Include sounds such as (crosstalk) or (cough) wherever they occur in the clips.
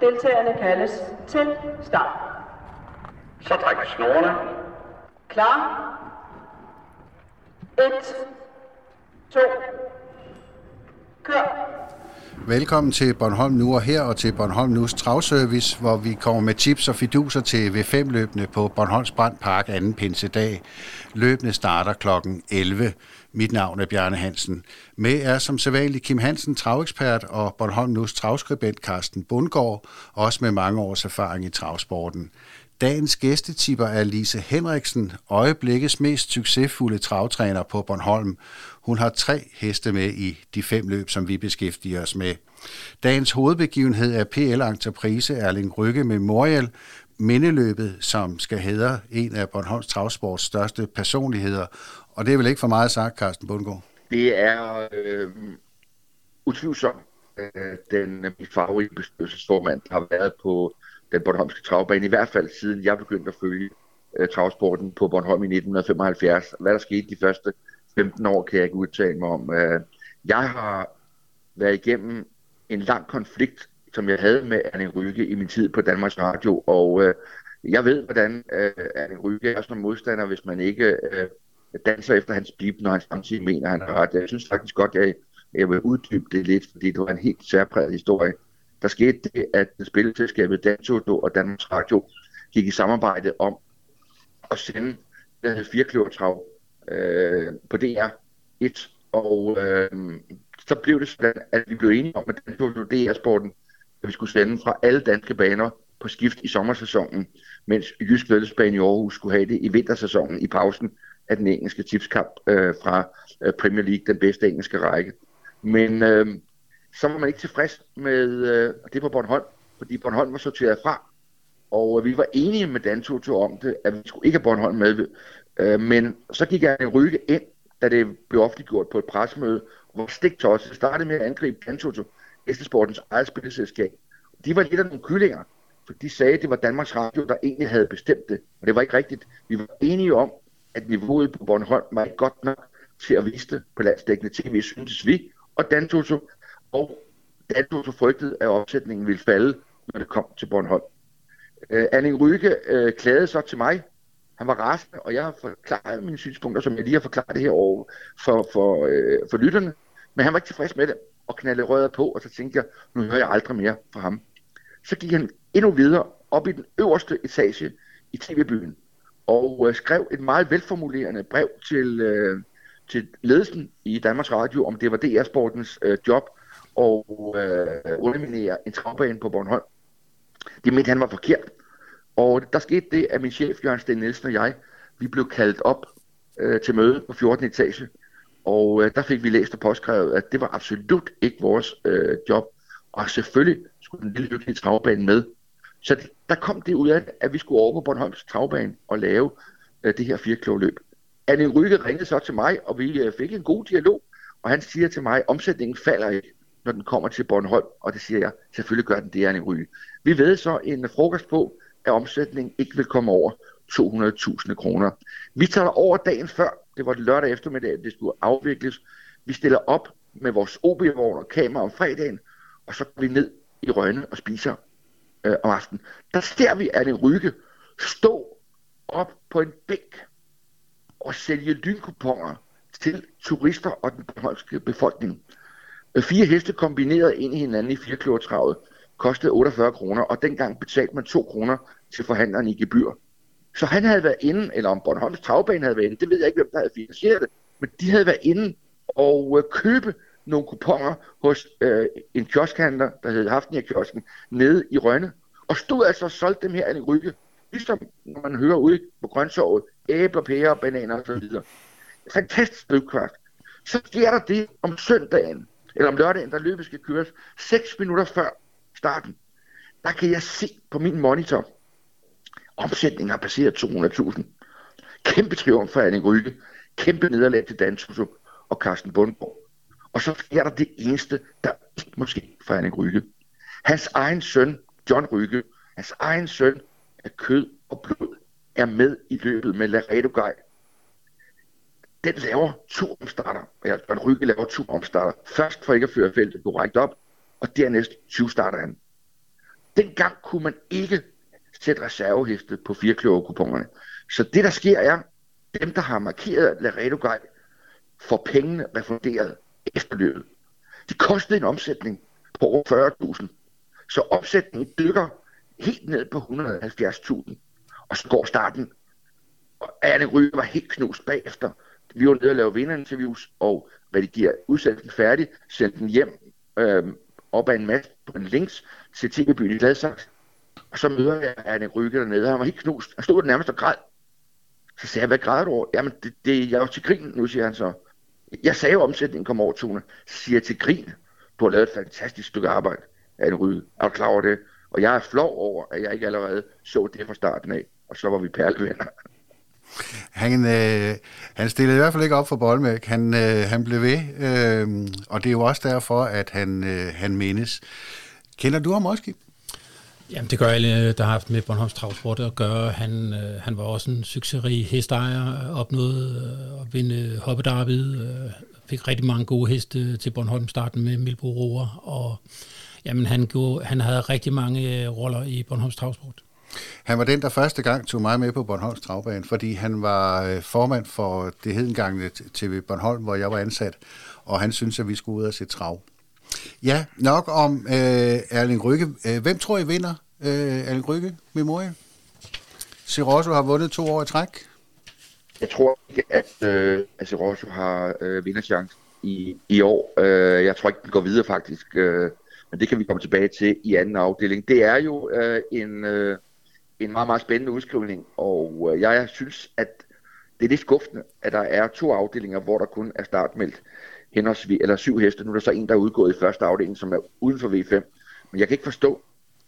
Deltagerne kaldes til start. Så træk snorene. Klar. 1, 2, kør. Velkommen til Bornholm Nu og her og til Bornholm Nus travservice, hvor vi kommer med tips og fiduser til V5-løbende på Bornholms Brand Park 2. pinsedag. Løbene starter kl. 11. Mit navn er Bjarne Hansen. Med er som sædvanligt Kim Hansen, travekspert, og Bornholm Nus travskribent Carsten Bundgaard, også med mange års erfaring i travsporten. Dagens gæstetipper er Lise Henriksen, øjeblikkets mest succesfulde travtræner på Bornholm. Hun har tre heste med i de fem løb, som vi beskæftiger os med. Dagens hovedbegivenhed er PL Entreprise Erling Rygge Memorial, mindeløbet, som skal hedre en af Bornholms travsports største personligheder. Og det er vel ikke for meget sagt, Carsten Bundgaard? Det er øh, utvivlsomt øh, den øh, farverige bestyrelsesformand, der har været på den Bornholmske travbane, i hvert fald siden jeg begyndte at følge øh, travsporten på Bornholm i 1975. Hvad der skete de første 15 år, kan jeg ikke udtale mig om. Øh, jeg har været igennem en lang konflikt, som jeg havde med Erling Rygge i min tid på Danmarks Radio, og øh, jeg ved, hvordan øh, Erling Rygge er som modstander, hvis man ikke øh, danser efter hans bib, når han samtidig mener, at han har ret. Jeg synes faktisk godt, at jeg, jeg vil uddybe det lidt, fordi det var en helt særpræget historie. Der skete det, at spilleselskabet Dantoto og Danmarks Radio gik i samarbejde om at sende den her firekløvertrav øh, på DR1. Og øh, så blev det sådan, at vi blev enige om, at Dantoto DR-sporten, at vi skulle sende fra alle danske baner på skift i sommersæsonen, mens Jysk Lødelsbane i Aarhus skulle have det i vintersæsonen i pausen af den engelske tipskamp øh, fra øh, Premier League, den bedste engelske række. Men øh, så var man ikke tilfreds med øh, det på Bornholm, fordi Bornholm var sorteret fra. Og øh, vi var enige med Dan Toto om det, at vi skulle ikke have Bornholm med. Øh, men så gik jeg en rykke ind, da det blev offentliggjort på et pressemøde, hvor Stik Tosse startede med at angribe Dan Toto, Hestesportens eget spilleselskab. De var lidt af nogle kyllinger, for de sagde, at det var Danmarks Radio, der egentlig havde bestemt det. Og det var ikke rigtigt. Vi var enige om, at niveauet på Bornholm var ikke godt nok til at vise det på landsdækkende tv, syntes vi. Og Dan Toto og Danto frygtede, at opsætningen ville falde, når det kom til Bornholm. Øh, Anning Ryge øh, klagede så til mig. Han var rasende, og jeg har forklaret mine synspunkter, som jeg lige har forklaret det her over for, for, øh, for lytterne. Men han var ikke tilfreds med det, og knaldede røret på, og så tænkte jeg, nu hører jeg aldrig mere fra ham. Så gik han endnu videre op i den øverste etage i tv-byen, og øh, skrev et meget velformulerende brev til, øh, til ledelsen i Danmarks Radio, om det var DR-sportens øh, job og øh, underminere en travbane på Bornholm. Det mente han var forkert. Og der skete det, at min chef, Jørgen Sten Nielsen og jeg, vi blev kaldt op øh, til møde på 14. etage. Og øh, der fik vi læst og påskrevet, at det var absolut ikke vores øh, job. Og selvfølgelig skulle den lille hyggelige travbane med. Så det, der kom det ud af, at vi skulle over på Bornholms travbane og lave øh, det her løb. Anne Rykke ringede så til mig, og vi øh, fik en god dialog. Og han siger til mig, at omsætningen falder ikke når den kommer til Bornholm, og det siger jeg, selvfølgelig gør den det, er en ryge. Vi ved så en frokost på, at omsætningen ikke vil komme over 200.000 kroner. Vi tager over dagen før, det var det lørdag eftermiddag, det skulle afvikles. Vi stiller op med vores OB-vogn og kamera om fredagen, og så går vi ned i Rønne og spiser øh, om aftenen. Der ser vi, Anne en ryge stå op på en bænk og sælge lynkuponer til turister og den bornholmske befolkning. Fire heste kombineret ind i hinanden i firekløvertravet kostede 48 kroner, og dengang betalte man 2 kroner til forhandleren i gebyr. Så han havde været inde, eller om Bornholms Tagbane havde været inde, det ved jeg ikke, hvem der havde finansieret det, men de havde været inde og øh, købe nogle kuponer hos øh, en kioskhandler, der hed Hafnia-kiosken, nede i Rønne, og stod altså og solgte dem her i rygge, ligesom når man hører ude på grøntsåret, æbler, pærer, bananer osv. Fantastisk drivkraft. Så sker der det om søndagen, eller om lørdagen, der løbet skal køres 6 minutter før starten, der kan jeg se på min monitor, omsætningen har passeret 200.000. Kæmpe triumf for Anne Ryge, kæmpe nederlag til Dan Tusso og Carsten Bundgaard. Og så sker der det eneste, der ikke måske for Anne Ryge. Hans egen søn, John Ryge, hans egen søn af kød og blod, er med i løbet med Laredo Guy den laver to omstarter. Ja, John Rygge laver to omstarter. Først for ikke at føre feltet korrekt op, og dernæst 20 starter han. dengang kunne man ikke sætte reservehæftet på firkløverkuponerne. Så det, der sker, er, dem, der har markeret Laredo Guy, får pengene refunderet efter løbet. Det kostede en omsætning på over 40.000. Så omsætningen dykker helt ned på 170.000. Og så går starten. Og Anne Ryge var helt knust bagefter. Vi var nede og lave vinderinterviews og redigere udsendelsen færdig, sendte den hjem øh, op ad en masse på en links til TV-byen i Gladsaxe. Og så møder jeg Anne Ryge dernede, han var helt knust. Han stod nærmest og græd. Så sagde jeg, hvad græder du over? Jamen, det, det, jeg er jo til grin nu, siger han så. Jeg sagde jo, omsætningen kom over 200. Siger jeg til grin. Du har lavet et fantastisk stykke arbejde, Anne Ryge. Er du klar over det? Og jeg er flov over, at jeg ikke allerede så det fra starten af. Og så var vi perlevenner. Han, øh, han stillede i hvert fald ikke op for Bolmæk. Han, øh, han blev ved, øh, og det er jo også derfor, at han, øh, han mindes. Kender du ham også, Jamen, det gør alle, der har haft med Bornholms Travsport at gøre. Han, øh, han var også en succesrig hestejer, opnåede øh, at vinde hoppedarvid, øh, fik rigtig mange gode heste til Bornholm starten med Milbo Roer, og jamen, han, gjorde, han havde rigtig mange øh, roller i Bornholms Travsport. Han var den, der første gang tog mig med på Bornholms Travbane, fordi han var øh, formand for det hedengangne TV Bornholm, hvor jeg var ansat, og han synes, at vi skulle ud og se trav. Ja, nok om øh, Erling Rygge. Øh, hvem tror I vinder øh, Erling Rygge Memorial? Sirosso har vundet to år i træk. Jeg tror ikke, at, øh, at Sirosso har øh, vinderchance i, i år. Øh, jeg tror ikke, den går videre faktisk. Øh, men det kan vi komme tilbage til i anden afdeling. Det er jo øh, en, øh, en meget, meget spændende udskrivning, og øh, jeg synes, at det er lidt skuffende, at der er to afdelinger, hvor der kun er startmeldt henholdsvis, eller syv heste. Nu er der så en, der er udgået i første afdeling, som er uden for V5. Men jeg kan ikke forstå,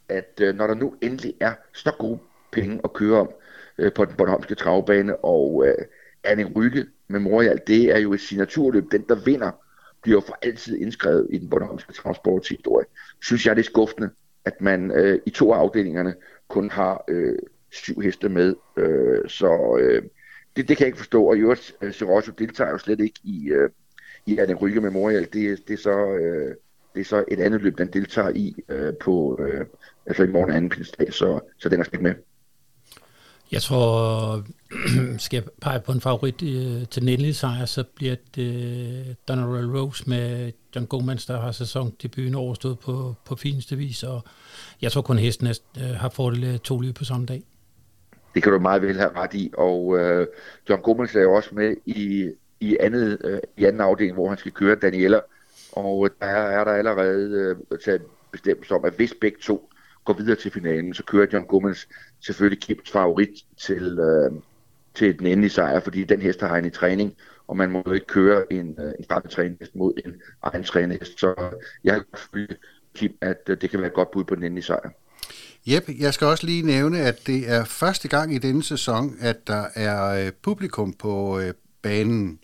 at øh, når der nu endelig er så gode penge at køre om øh, på den Bornholmske travbane, og øh, Anne Rygge Memorial, det er jo et signaturløb. Den, der vinder, bliver for altid indskrevet i den Bornholmske transporthistorie. Synes jeg, det er skuffende, at man øh, i to af afdelingerne kun har øh, syv heste med. Øh, så øh, det, det kan jeg ikke forstå. Og i øvrigt, øh, deltager jo slet ikke i, øh, i Anne Rygge Memorial. Det, det, er så, øh, det er så et andet løb, den deltager i øh, på øh, altså i morgen anden pinsdag, så, så den er slet ikke med. Jeg tror, (clears throat) skal jeg pege på en favorit øh, til den endelige sejr, så bliver det øh, Donald Rose med John Gomans, der har sæsondebuten overstået på, på fineste vis, og jeg tror kun hesten øh, har fordel af øh, to løb på samme dag. Det kan du meget vel have ret i, og øh, John Gomans er jo også med i, i, andet, øh, i anden afdeling, hvor han skal køre Daniela, og øh, der er der allerede øh, taget bestemmelse om, at hvis begge to går videre til finalen, så kører John Gummens selvfølgelig Kips favorit til, øh, til den endelige sejr, fordi den hest har han i træning, og man må jo ikke køre en, øh, en fremtrænet hest mod en egen trænet hest. Så jeg har selvfølgelig Kim, at øh, det kan være et godt bud på den endelige sejr. Jep, jeg skal også lige nævne, at det er første gang i denne sæson, at der er øh, publikum på øh, banen.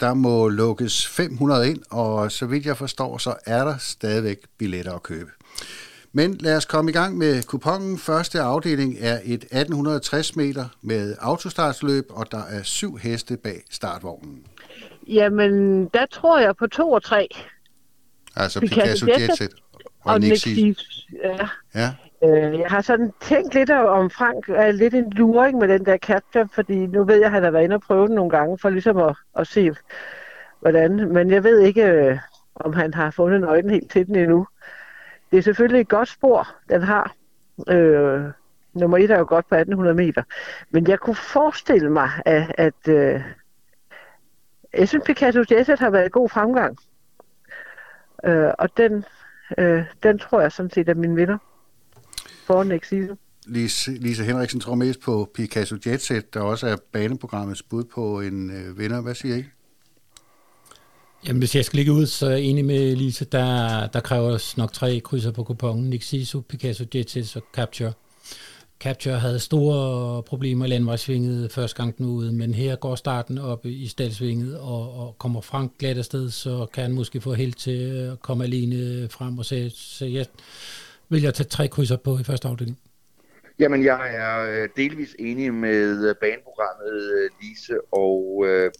Der må lukkes 500 ind, og så vidt jeg forstår, så er der stadigvæk billetter at købe. Men lad os komme i gang med kupongen. Første afdeling er et 1860 meter med autostartsløb, og der er syv heste bag startvognen. Jamen, der tror jeg på to og tre. Altså Picasso, Picasso Jetset og, og Nick Ja. ja. Øh, jeg har sådan tænkt lidt om Frank er lidt en luring med den der capture, fordi nu ved jeg, at han har været inde og prøve den nogle gange, for ligesom at, at se, hvordan. Men jeg ved ikke, øh, om han har fundet nøglen helt til den endnu. Det er selvfølgelig et godt spor, den har. Øh, nummer et er jo godt på 1800 meter. Men jeg kunne forestille mig, at, at øh, jeg synes, Picasso Jesset har været god fremgang. Øh, og den, øh, den tror jeg sådan set er min vinder for next season. Lise, Lise Henriksen tror mest på Picasso Jetset, der også er baneprogrammets bud på en øh, vinder. Hvad siger I? Jamen, hvis jeg skal ligge ud, så er jeg enig med Lise, der, der kræver nok tre krydser på kupongen. Nixiso, Picasso, Jetis og Capture. Capture havde store problemer i landvejsvinget første gang den ude, men her går starten op i stalsvinget, og, og kommer Frank glat afsted, så kan han måske få held til at komme alene frem, og så, så jeg vil jeg tage tre krydser på i første afdeling. Jamen, jeg er øh, delvis enig med baneprogrammet, øh, Lise, og øh,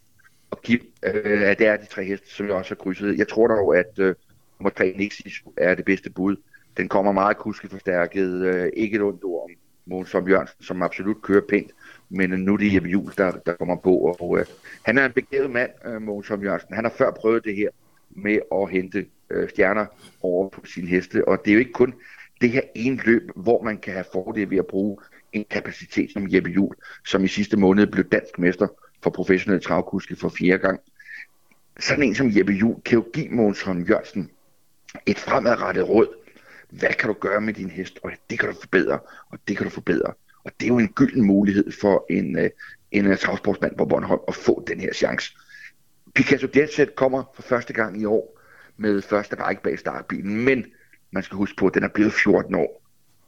og Kim, øh, det er de tre heste, som jeg også har krydset. Jeg tror dog, at øh, nummer 3 Nixis er det bedste bud. Den kommer meget kuskeforstærket. Øh, ikke et ondt ord om Mogens Jørgensen, som absolut kører pænt. Men nu er det Jeppe Juhl, der, der kommer på. Og, øh, han er en begavet mand, øh, som Jørgensen. Han har før prøvet det her med at hente øh, stjerner over på sin heste. Og det er jo ikke kun det her ene løb, hvor man kan have fordel ved at bruge en kapacitet som Jeppe Juhl, som i sidste måned blev dansk mester for professionelle travkuske for fjerde gang. Sådan en som Jeppe Juhl kan jo give Måns Holm Jørgensen et fremadrettet råd. Hvad kan du gøre med din hest? Og det kan du forbedre, og det kan du forbedre. Og det er jo en gylden mulighed for en, øh, en, en travsportsmand på Bornholm at få den her chance. Picasso Jetset kommer for første gang i år med første række bag startbilen, men man skal huske på, at den er blevet 14 år.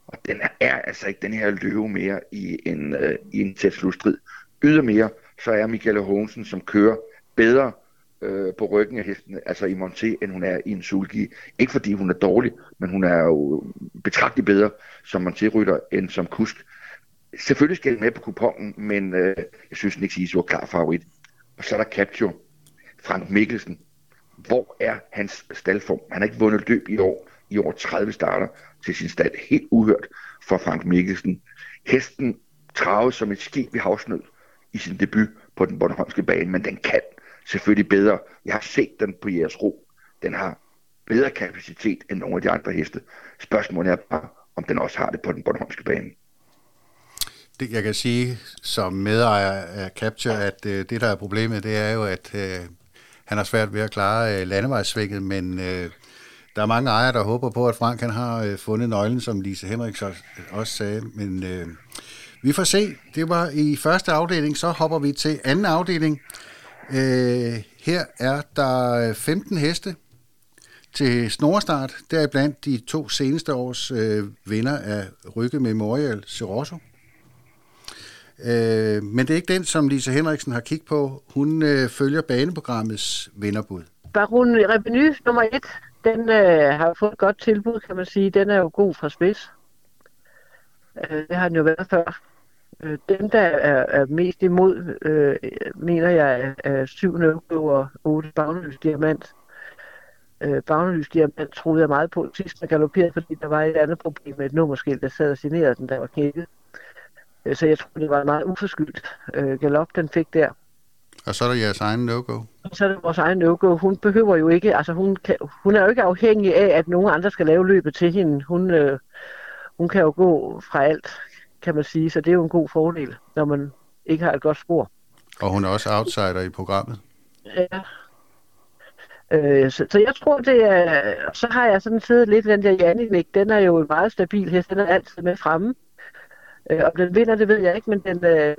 Og den er altså ikke den her løve mere i en, øh, i en tæt slutstrid. Ydermere, så er Michael Hogensen, som kører bedre øh, på ryggen af hesten, altså i Monté, end hun er i en sulgi. Ikke fordi hun er dårlig, men hun er jo betragteligt bedre som Monté-rytter end som kusk. Selvfølgelig skal jeg med på kupongen, men øh, jeg synes, Nick Sisu er klar favorit. Og så er der Capture, Frank Mikkelsen. Hvor er hans staldform? Han har ikke vundet løb i år. I år 30 starter til sin stald. Helt uhørt for Frank Mikkelsen. Hesten traves som et skib i havsnød i sin debut på den Bornholmske bane, men den kan selvfølgelig bedre. Jeg har set den på jeres ro. Den har bedre kapacitet end nogle af de andre heste. Spørgsmålet er bare, om den også har det på den Bornholmske bane. Det, jeg kan sige som medejer af Capture, at øh, det, der er problemet, det er jo, at øh, han har svært ved at klare øh, landevejsvækket, men øh, der er mange ejere, der håber på, at Frank han har øh, fundet nøglen, som Lise Henriks også sagde, men øh, vi får se. Det var i første afdeling, så hopper vi til anden afdeling. Øh, her er der 15 heste til snorstart, deriblandt de to seneste års øh, vinder af Rygge Memorial Cirosso. Øh, men det er ikke den, som Lisa Henriksen har kigget på. Hun øh, følger baneprogrammets vinderbud. Baron Reveny nummer 1, den øh, har fået et godt tilbud, kan man sige. Den er jo god fra spids. Øh, det har den jo været før. Øh, dem, der er, er mest imod, øh, mener jeg, er 7 Nøvgøv og 8 Bagnelys Diamant. Øh, Bagnelys Diamant troede jeg meget på sidst, man galopperede, fordi der var et andet problem med et nummerskilt, der sad og generede den, der var knækket. Øh, så jeg tror, det var meget uforskyldt øh, galop, den fik der. Og så er der jeres egen no-go? Og så er det vores egen no-go. Hun behøver jo ikke, altså hun, kan, hun er jo ikke afhængig af, at nogen andre skal lave løbet til hende. Hun, øh, hun kan jo gå fra alt, kan man sige, så det er jo en god fordel, når man ikke har et godt spor. Og hun er også outsider i programmet? Ja. Øh, så, så jeg tror, det er... Så har jeg sådan siddet lidt den der Jannik, den er jo en meget stabil hest, den er altid med fremme. Øh, om den vinder, det ved jeg ikke, men den, øh,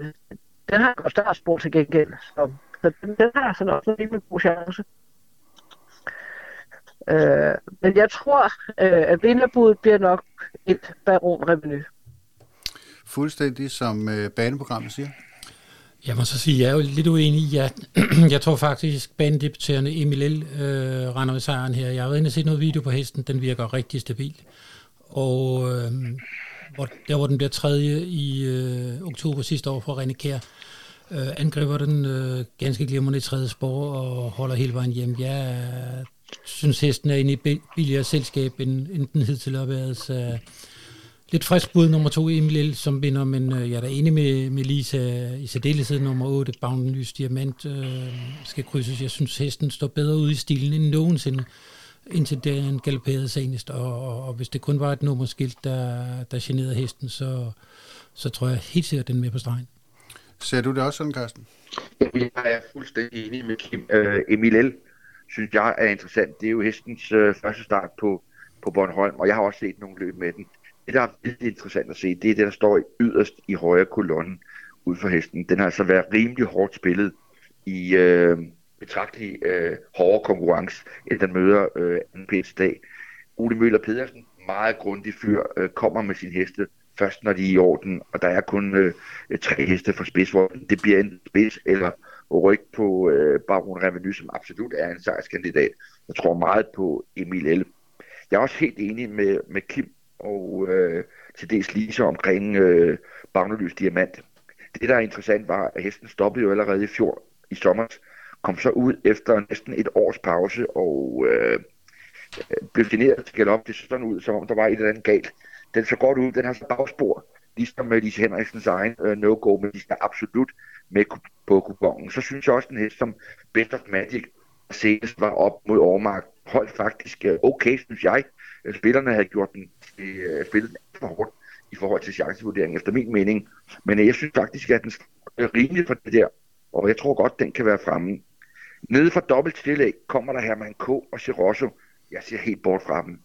den har et større spor til gengæld. Så, så den, den har sådan også en rimelig god chance. Øh, men jeg tror, øh, at vinderbuddet bliver nok et baron reveny. Fuldstændig som øh, baneprogrammet siger. Jeg må så sige, jeg er jo lidt uenig i, at (clears throat) jeg tror faktisk, banedebuterende Emil L. Øh, render med sejren her. Jeg har været inde og set noget video på hesten, den virker rigtig stabil. Og øh, hvor, der hvor den bliver tredje i øh, oktober sidste år for René Kær, øh, angriber den øh, ganske glimrende i tredje spor og holder hele vejen hjem. Jeg øh, synes, hesten er inde i billigere selskab, end, end den hidtil har været. Så, lidt frisk bud nummer to, Emil L., som vinder, men øh, jeg er da enig med, med Lisa i særdeleshed nummer 8, Bound Lys Diamant, øh, skal krydses. Jeg synes, hesten står bedre ud i stilen end nogensinde indtil den galopperede senest, og, og, og hvis det kun var et nummerskilt, der, der generede hesten, så, så tror jeg helt sikkert, den med på stregen. Ser du det også sådan, Carsten? Jeg er fuldstændig enig med Kim. Uh, Emil L. synes jeg er interessant. Det er jo hestens uh, første start på, på Bornholm, og jeg har også set nogle løb med den. Det, der er vildt interessant at se, det er det, der står yderst i højre kolonnen ud for hesten. Den har altså været rimelig hårdt spillet i, øh, betragtelig øh, hårdere konkurrence, end den møder øh, anden dag. Ole Møller Pedersen, meget grundig fyr, øh, kommer med sin heste først, når de er i orden, og der er kun øh, tre heste for spids, hvor det bliver en spids eller ryg på øh, Baron Revenue, som absolut er en sejrskandidat. Jeg tror meget på Emil L. Jeg er også helt enig med, med Kim og øh, til dels Lise omkring øh, Bagnolys Diamant. Det, der er interessant, var, at hesten stoppede jo allerede i fjor i sommer kom så ud efter næsten et års pause, og øh, blev generet til galop. Det så sådan ud, som om der var et eller andet galt. Den så godt ud, den har så bagspor, ligesom med Lise Henriksens egen øh, no-go, men de skal absolut med på kupongen. Så synes jeg også, den hest som Best of Magic senest var op mod Overmark, holdt faktisk øh, okay, synes jeg. Øh, spillerne havde gjort den, øh, spillet for hårdt i forhold til chancevurdering, efter min mening. Men øh, jeg synes faktisk, at den er rimelig for det der, og jeg tror godt, den kan være fremme. Nede fra dobbelt tillæg kommer der Herman K. og Cirosso. Jeg ser helt bort fra dem.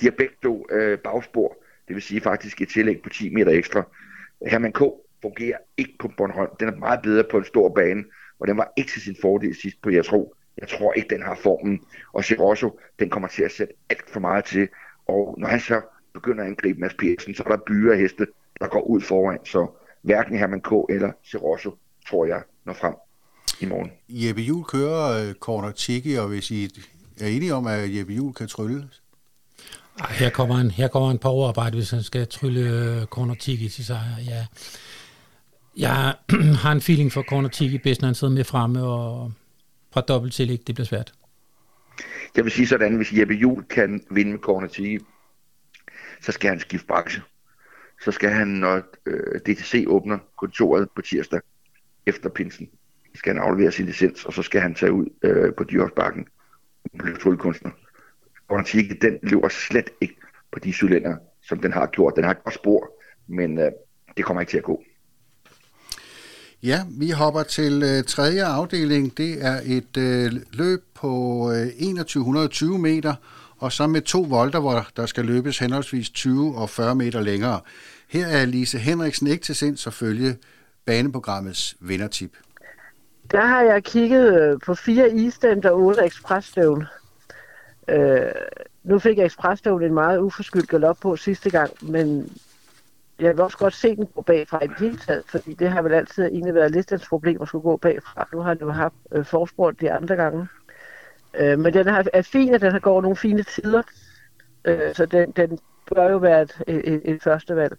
De har begge to øh, bagspor, det vil sige faktisk et tillæg på 10 meter ekstra. Herman K. fungerer ikke på Bornholm. Den er meget bedre på en stor bane, og den var ikke til sin fordel sidst på jeg tror. Jeg tror ikke, den har formen. Og Cirosso, den kommer til at sætte alt for meget til. Og når han så begynder at angribe Mads Petersen, så er der byer af heste, der går ud foran. Så hverken Herman K. eller Cirosso, tror jeg, når frem i morgen. Jeppe Juhl kører uh, Corner Tiki, og hvis I er enige om, at Jeppe Juhl kan trylle? Her kommer en, her kommer en par overarbejde, hvis han skal trylle uh, Corner Tiki til sig. Ja. Jeg (clears throat) har en feeling for Corner Tiki bedst, når han sidder med fremme, og fra dobbelt tillæg, det bliver svært. Jeg vil sige sådan, hvis Jeppe Juhl kan vinde med Corner Tiki, så skal han skifte branche. Så skal han, når øh, DTC åbner kontoret på tirsdag efter pinsen, skal han aflevere sin licens, og så skal han tage ud øh, på Dyrhåsbakken og blive tryllekunstner. Kontiki, den løber slet ikke på de cylinder, som den har gjort. Den har et godt spor, men øh, det kommer ikke til at gå. Ja, vi hopper til øh, tredje afdeling. Det er et øh, løb på øh, 2120 meter, og så med to volter, hvor der skal løbes henholdsvis 20 og 40 meter længere. Her er Lise Henriksen ikke til sinds så følge baneprogrammets vindertip. Der har jeg kigget øh, på fire isdænd og otte ekspresstøvn. Øh, nu fik jeg ekspresstøvn en meget uforskyldt galop på sidste gang, men jeg vil også godt se den gå bagfra i det hele taget, fordi det har vel altid egentlig været lidt problemer problem at skulle gå bagfra. Nu har den jo haft øh, forspurgt de andre gange. Øh, men den er fin, at den har gået nogle fine tider, øh, så den, den bør jo være et, et, et første valg.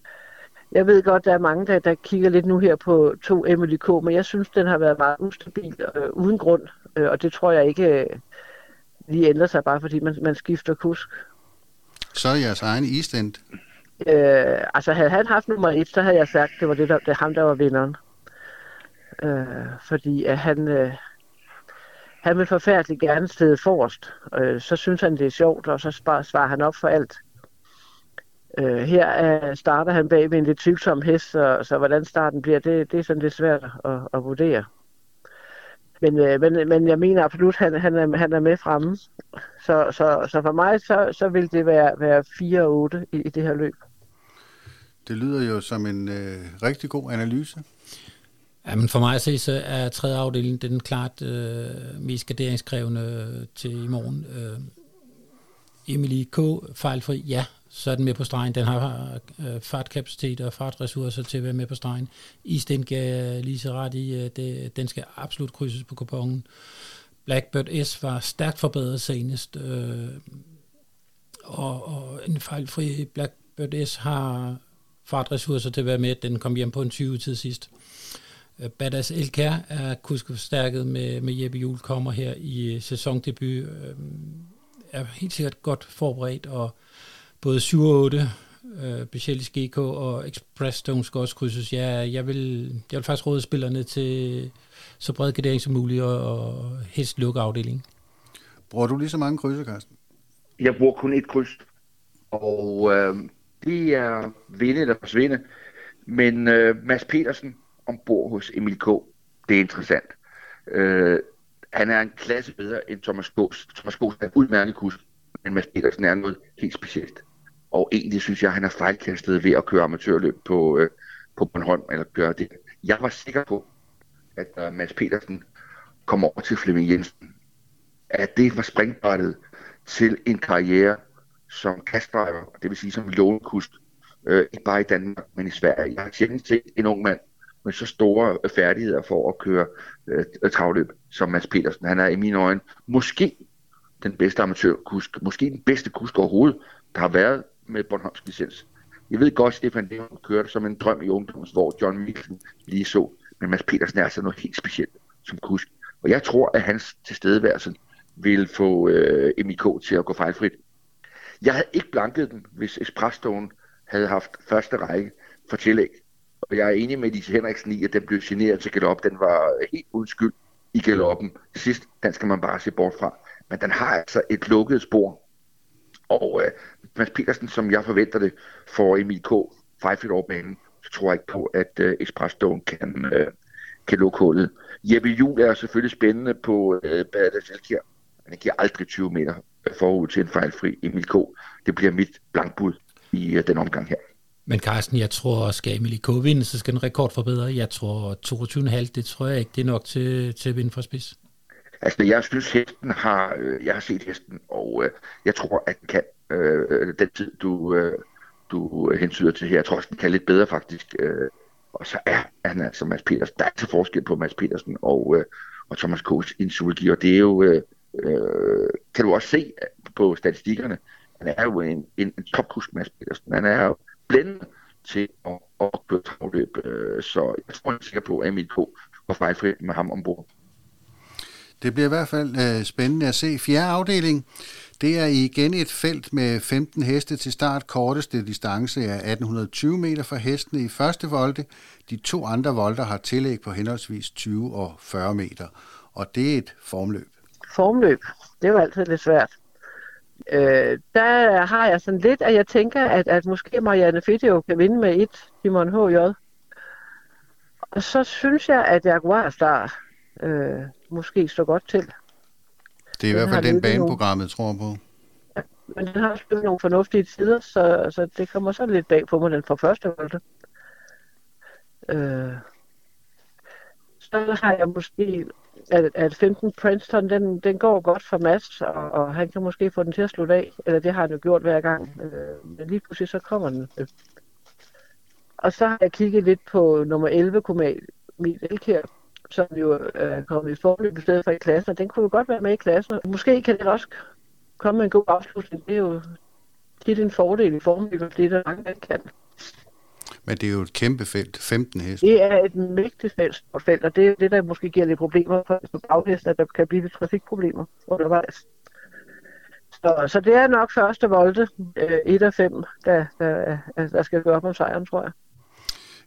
Jeg ved godt, der er mange, der, der kigger lidt nu her på to Emily K, men jeg synes, den har været meget ustabil øh, uden grund, øh, og det tror jeg ikke øh, lige ændrer sig, bare fordi man, man skifter kusk. Så er jeres egen Eastend? Øh, altså, havde han haft nummer et, så havde jeg sagt, det var det, der, det ham, der var vinderen. Øh, fordi at han, øh, han vil forfærdeligt gerne sidde forrest. Øh, så synes han, det er sjovt, og så svarer han op for alt. Øh, her uh, starter han bag med en lidt tvivlsom hest, så, så hvordan starten bliver, det, det er sådan lidt svært at, at vurdere. Men, øh, men, men jeg mener absolut, at han, han, er, han er med fremme. Så, så, så for mig, så, så vil det være, være 4-8 i, i det her løb. Det lyder jo som en øh, rigtig god analyse. Jamen for mig at se, så er tredje afdeling den klart øh, mest garderingskrævende øh, til i morgen. Øh, Emily K. fejlfri, ja, så er den med på stregen. Den har øh, fartkapacitet og fartressourcer til at være med på stregen. Isten gav lige så ret i, at det, den skal absolut krydses på kupongen. Blackbird S var stærkt forbedret senest, øh, og, og en fejlfri Blackbird S har fartressourcer til at være med. Den kom hjem på en 20 tid sidst. Øh, Badass LK er kuskeforstærket med, med Jeppe Juhl, kommer her i sæsondebut. Øh, er helt sikkert godt forberedt, og både 7 og 8, øh, specielt GK og Express Stone skal også krydses. Ja, jeg vil, jeg vil faktisk råde spillerne til så bred gradering som muligt, og, og helst lukke afdelingen. Bruger du lige så mange krydser, Carsten? Jeg bruger kun et kryds, og øh, det er vinde eller forsvinde. Men øh, Mads Petersen ombord hos Emil K., det er interessant. Øh, han er en klasse bedre end Thomas Gås. Thomas Gås er udmærket kusk, men Mads Petersen er noget helt specielt. Og egentlig synes jeg, at han er fejlkastet ved at køre amatørløb på, øh, på Bornholm, eller gøre det. Jeg var sikker på, at uh, Mads Petersen kom over til Flemming Jensen, at det var springbrættet til en karriere som kastdriver, det vil sige som lånekusk, øh, ikke bare i Danmark, men i Sverige. Jeg har sjældent set en ung mand med så store øh, færdigheder for at køre øh, travløb som Mads Petersen. Han er i mine øjne måske den bedste amatørkusk, måske den bedste kusk overhovedet, der har været med Bornholms licens. Jeg ved godt, at Stefan Levin kørte som en drøm i ungdoms, hvor John Mikkelsen lige så, men Mads Petersen er altså noget helt specielt som kusk. Og jeg tror, at hans tilstedeværelse vil få øh, MIK til at gå fejlfrit jeg havde ikke blanket dem, hvis Espresso'en havde haft første række for tillæg. Og jeg er enig med Lise Henriksen i, at den blev generet til galop. Den var helt uden skyld i galoppen. Sidst, den skal man bare se bort fra. Men den har altså et lukket spor. Og øh, Mads Petersen, som jeg forventer det, for Emil K. 5 over banen, så tror jeg ikke på, at øh, Express kan, øh, kan lukke hullet. Jeppe Juhl er selvfølgelig spændende på øh, Badet Elkjær, han giver aldrig 20 meter forud til en fejlfri Emil K. Det bliver mit blankbud i øh, den omgang her. Men Carsten, jeg tror, skal Emil K. vinde, så skal den rekord forbedre. Jeg tror 22,5, det tror jeg ikke, det er nok til, til at vinde for spids. Altså, jeg synes, hesten har... Øh, jeg har set hesten, og øh, jeg tror, at den kan øh, den tid, du, øh, du hensyder til her. Jeg tror også, den kan lidt bedre, faktisk. Øh, og så er han altså Mads Petersen. Der er altså forskel på Mads Petersen og, øh, og Thomas Kohs Insulgi, og det er jo... Øh, øh, kan du også se på statistikkerne, han er jo en, en, en topkusk, Mads Petersen. Han er jo blændende til at, at køre travløb, øh, så jeg tror, jeg er sikker på, at Emil K. var fejlfri med ham ombord. Det bliver i hvert fald øh, spændende at se. Fjerde afdeling, det er igen et felt med 15 heste til start. Korteste distance er 1820 meter for hestene i første volte. De to andre volter har tillæg på henholdsvis 20 og 40 meter. Og det er et formløb. Formløb, det jo altid lidt svært. Øh, der har jeg sådan lidt, at jeg tænker, at, at måske Marianne Fidio kan vinde med et Simon H.J. Og så synes jeg, at Jaguar Star øh, måske står godt til. Det er i hvert fald den baneprogrammet, tror på. Ja, men den har også nogle fornuftige tider, så, så det kommer så lidt bag på mig, den for første volte. Øh, så har jeg måske, at, at 15 Princeton, den, den går godt for Mads, og, og han kan måske få den til at slutte af, eller det har han jo gjort hver gang. Øh, men lige pludselig så kommer den. Og så har jeg kigget lidt på nummer 11, Komil Elkær, som jo øh, er kommet i forløb i stedet for i klassen, og den kunne jo godt være med i klassen. Måske kan det også komme med en god afslutning. Det er jo tit en fordel i formløb, fordi der mange, der kan. Men det er jo et kæmpe felt, 15 heste. Det er et mægtigt felt, felt og det er det, der måske giver lidt problemer for, for bagheste, at der kan blive lidt trafikproblemer undervejs. Så, så det er nok første volte, øh, 1 af 5, der, der, der skal gå op om sejren, tror jeg.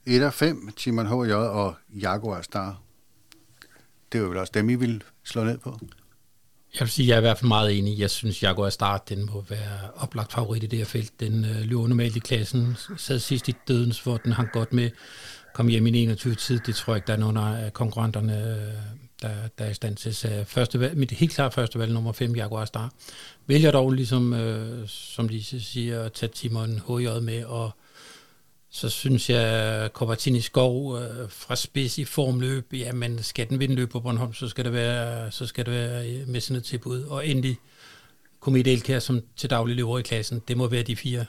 1 af 5, Timon H.J. og Jaguar Star det er jo vel også dem, I vil slå ned på? Jeg vil sige, jeg er i hvert fald meget enig. Jeg synes, Jaguar Start, den må være oplagt favorit i det her felt. Den øh, løber normalt i klassen, sad sidst i dødens, hvor den hang godt med, kom hjem i 21 tid. Det tror jeg ikke, der er nogen af konkurrenterne, øh, der, der er i stand til. Så første valg, mit helt klart første valg, nummer 5, Jaguar Star. Vælger dog ligesom, øh, som de siger, at tage Timon HJ med og så synes jeg, Kovatini Skov øh, fra spids i formløb, jamen skal den vinde løb på Bornholm, så skal det være, så skal det være med sådan et tilbud. Og endelig Komet Elkær, som til daglig løber i klassen. Det må være de fire.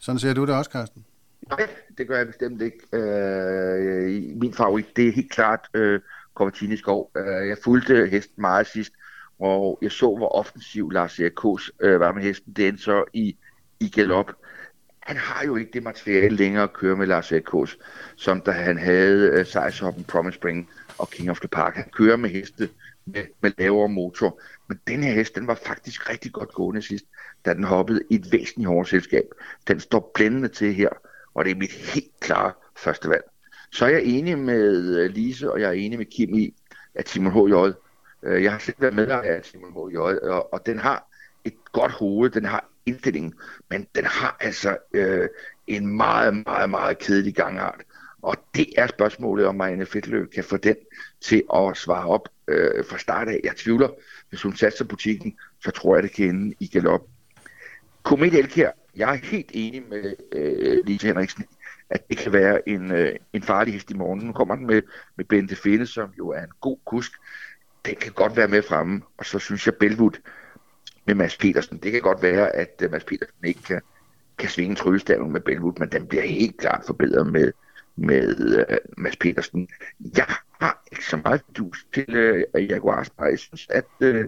Sådan ser du det også, Carsten? Nej, det gør jeg bestemt ikke. Øh, min favorit, det er helt klart øh, Kovatini Skov. Øh, jeg fulgte hesten meget sidst, og jeg så, hvor offensiv Lars Erik Kås øh, var med hesten. Det endte så i, i galop han har jo ikke det materiale længere at køre med Lars Ekos, som da han havde øh, uh, Sejshoppen, Promise Spring og King of the Park. Han kører med heste med, med lavere motor. Men den her hest, den var faktisk rigtig godt gående sidst, da den hoppede i et væsentligt hårdt selskab. Den står blændende til her, og det er mit helt klare første valg. Så er jeg enig med øh, Lise, og jeg er enig med Kim i, at Simon H.J. Øh, jeg har selv været med af Simon H.J., og, og den har et godt hoved, den har indstilling, men den har altså øh, en meget, meget, meget kedelig gangart. Og det er spørgsmålet, om Marianne Fedtløv kan få den til at svare op øh, fra start af. Jeg tvivler, hvis hun satser butikken, så tror jeg, det kan ende i galop. Komet Elkær, jeg er helt enig med øh, Lise Henriksen at det kan være en, øh, en farlig hest i morgen. Nu kommer den med, med Bente Finde, som jo er en god kusk. Den kan godt være med fremme, og så synes jeg, Belwood med Mads Petersen. Det kan godt være, at øh, Mads Petersen ikke kan, kan svinge tryllestaven med Belwood, men den bliver helt klart forbedret med, med uh, Mads Petersen. Jeg har ikke så meget dus til uh, Jaguars, jeg synes, at, uh,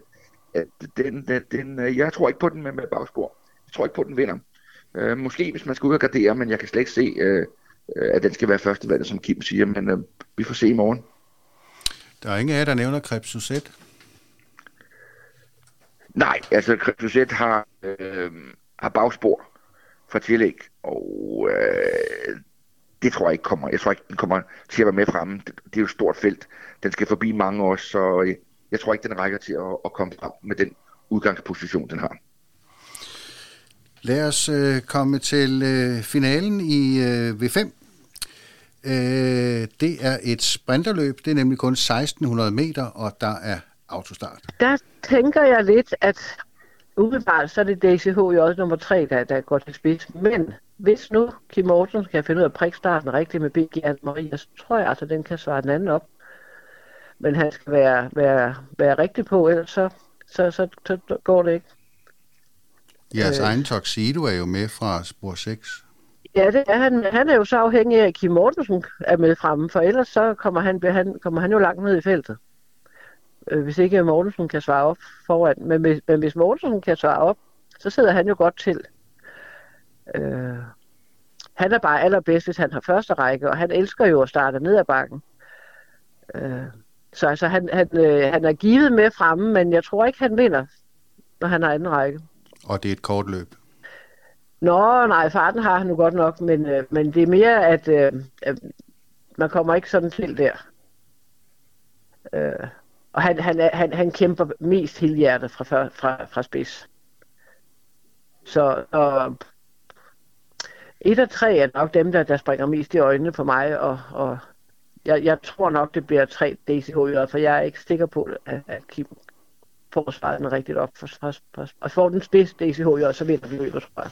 at den, den, den, uh, jeg tror ikke på den med, med bagspor. Jeg tror ikke på, den vinder. Uh, måske hvis man skal ud og gardere, men jeg kan slet ikke se, uh, at den skal være første valg, som Kim siger, men uh, vi får se i morgen. Der er ingen af jer, der nævner Krebs Suzette. Nej, altså Chris har, øh, har bagspor for tillæg, og øh, det tror jeg ikke kommer. Jeg tror ikke, den kommer til at være med fremme. Det, det er jo et stort felt. Den skal forbi mange år, så jeg tror ikke, den rækker til at, at komme frem med den udgangsposition, den har. Lad os øh, komme til øh, finalen i øh, V5. Øh, det er et sprinterløb. Det er nemlig kun 1600 meter, og der er autostart. Der tænker jeg lidt, at umiddelbart så er det DCH jo også nummer 3, der, der går til spids. Men hvis nu Kim Mortensen kan finde ud af at prikke starten rigtigt med BG Maria, så tror jeg altså, at den kan svare den anden op. Men han skal være, være, være rigtig på, ellers så, så, så, så går det ikke. Jeres øh, egen Tuxedo er jo med fra spor 6. Ja, det er han. Han er jo så afhængig af, at Kim Mortensen er med fremme, for ellers så kommer han, han, kommer han jo langt ned i feltet. Øh, hvis ikke Mortensen kan svare op foran. Men, hvis, men hvis Mortensen kan svare op, så sidder han jo godt til. Øh, han er bare allerbedst, hvis han har første række, og han elsker jo at starte ned ad bakken. Øh, så altså, han, han, øh, han er givet med fremme, men jeg tror ikke, han vinder, når han har anden række. Og det er et kort løb? Nå, nej, farten har han nu godt nok, men, øh, men det er mere, at øh, øh, man kommer ikke sådan til der. Øh, og han, han, han, han kæmper mest helhjertet fra, fra, fra spids. Så og, et af tre er nok dem, der, der springer mest i øjnene på mig, og, og jeg, jeg tror nok, det bliver tre DCH for jeg er ikke sikker på, at, at Kim får svaret den rigtigt op. For, for, for, og får den spids DCH så vinder vi løbet, tror jeg.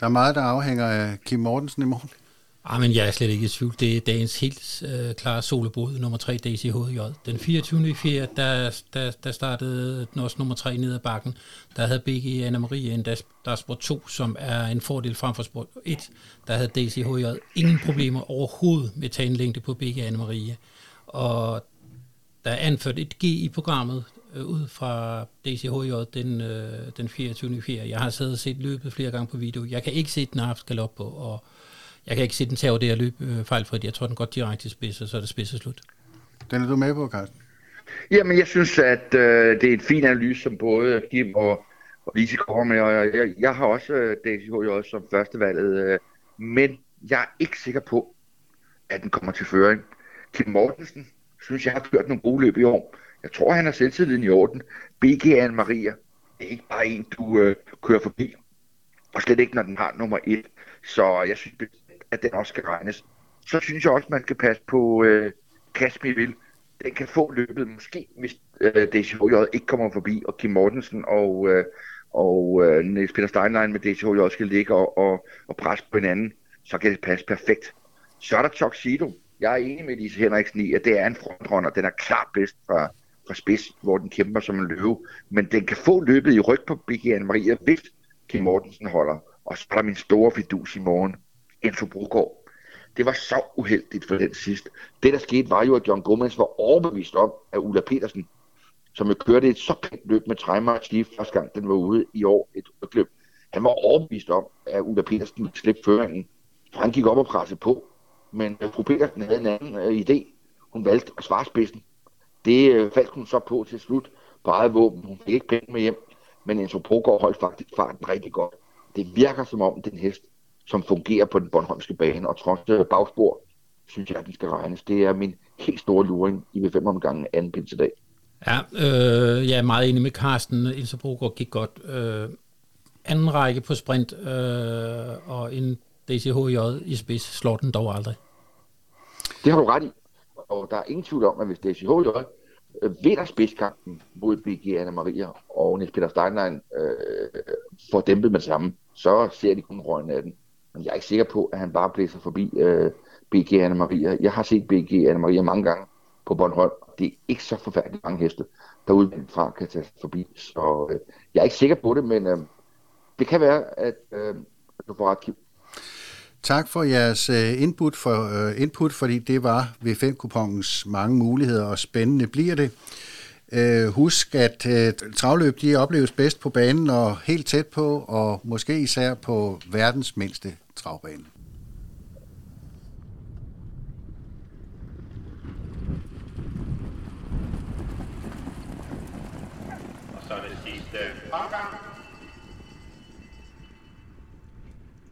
Der er meget, der afhænger af Kim Mortensen i morgen. Ah, men jeg er slet ikke i tvivl. Det er dagens helt øh, klare solobrud, nummer 3 DCHJ. Den 24. i 4. Der, der, der startede den også nummer 3 ned ad bakken. Der havde BG Anna Marie en der, der er sport 2, som er en fordel frem for sport 1. Der havde DCHJ ingen problemer overhovedet med at tage en længde på BG Anna Marie. Og der er anført et G i programmet øh, ud fra DCHJ den, øh, den 24. i 4. Jeg har siddet og set løbet flere gange på video. Jeg kan ikke se, den har haft galop på, og jeg kan ikke se den tage det her løb øh, fejlfrit. Jeg tror, den går direkte til spids, og så er det spids slut. Den er du med på, Carsten? Jamen, jeg synes, at øh, det er en fin analyse, som både Kim og, og Lise kommer med, og jeg, jeg har også øh, DCHJ som førstevalget, øh, men jeg er ikke sikker på, at den kommer til føring. Kim Mortensen synes, jeg har kørt nogle gode løb i år. Jeg tror, han har selvtilliden i orden. BG Anne Maria, det er ikke bare en, du øh, kører forbi. Og slet ikke, når den har nummer et. Så jeg synes at den også skal regnes. Så synes jeg også, man skal passe på øh, Kasper Vil. Den kan få løbet, måske hvis øh, DCHJ ikke kommer forbi, og Kim Mortensen og, øh, og øh, Niels Peter Steinlein med DCHJ skal ligge og, og, og presse på hinanden, så kan det passe perfekt. Så er der Tuxedo. Jeg er enig med Lise Henriksen i, at det er en frontrunner. Den er klart bedst fra, fra spids, hvor den kæmper som en løve. Men den kan få løbet i ryg på Biggie Anne Maria, hvis Kim Mortensen holder. Og så er der min store fidus i morgen. Enzo Brogaard. Det var så uheldigt for den sidst. Det, der skete, var jo, at John Gomez var overbevist om, at Ulla Petersen, som jo kørte et så pænt løb med Treimer og Steve første gang, den var ude i år, et løb. Han var overbevist om, at Ulla Petersen ville slippe føringen. Så han gik op og pressede på. Men øh, fru Petersen havde en anden øh, idé. Hun valgte at svare spidsen. Det øh, faldt hun så på til slut på eget våben. Hun fik ikke penge med hjem. Men Enzo Brogaard holdt faktisk farten rigtig godt. Det virker som om den hest som fungerer på den Bornholmske bane, og trods bagspor, synes jeg, at den skal regnes. Det er min helt store luring i V5-omgangen anden pinsedag. Ja, øh, jeg er meget enig med Carsten. Ilse Brogaard gik godt. Øh, anden række på sprint, øh, og en DCHJ i spids slår den dog aldrig. Det har du ret i. Og der er ingen tvivl om, at hvis DCHJ øh, vinder spidskampen mod BG Anna Maria og Niels Peter Steinlein øh, får dæmpet med sammen, så ser de kun røgen af den. Men jeg er ikke sikker på, at han bare blæser forbi øh, BG Anna Maria. Jeg har set BG Anna Maria mange gange på Bornholm. Det er ikke så forfærdeligt mange heste, der udefra kan tage forbi. Så øh, jeg er ikke sikker på det, men øh, det kan være, at øh, du får ret, Kim. Tak for jeres øh, input, for, uh, input, fordi det var V5-kupongens mange muligheder, og spændende bliver det. Øh, husk, at øh, travløb de opleves bedst på banen og helt tæt på, og måske især på verdens mindste travbane.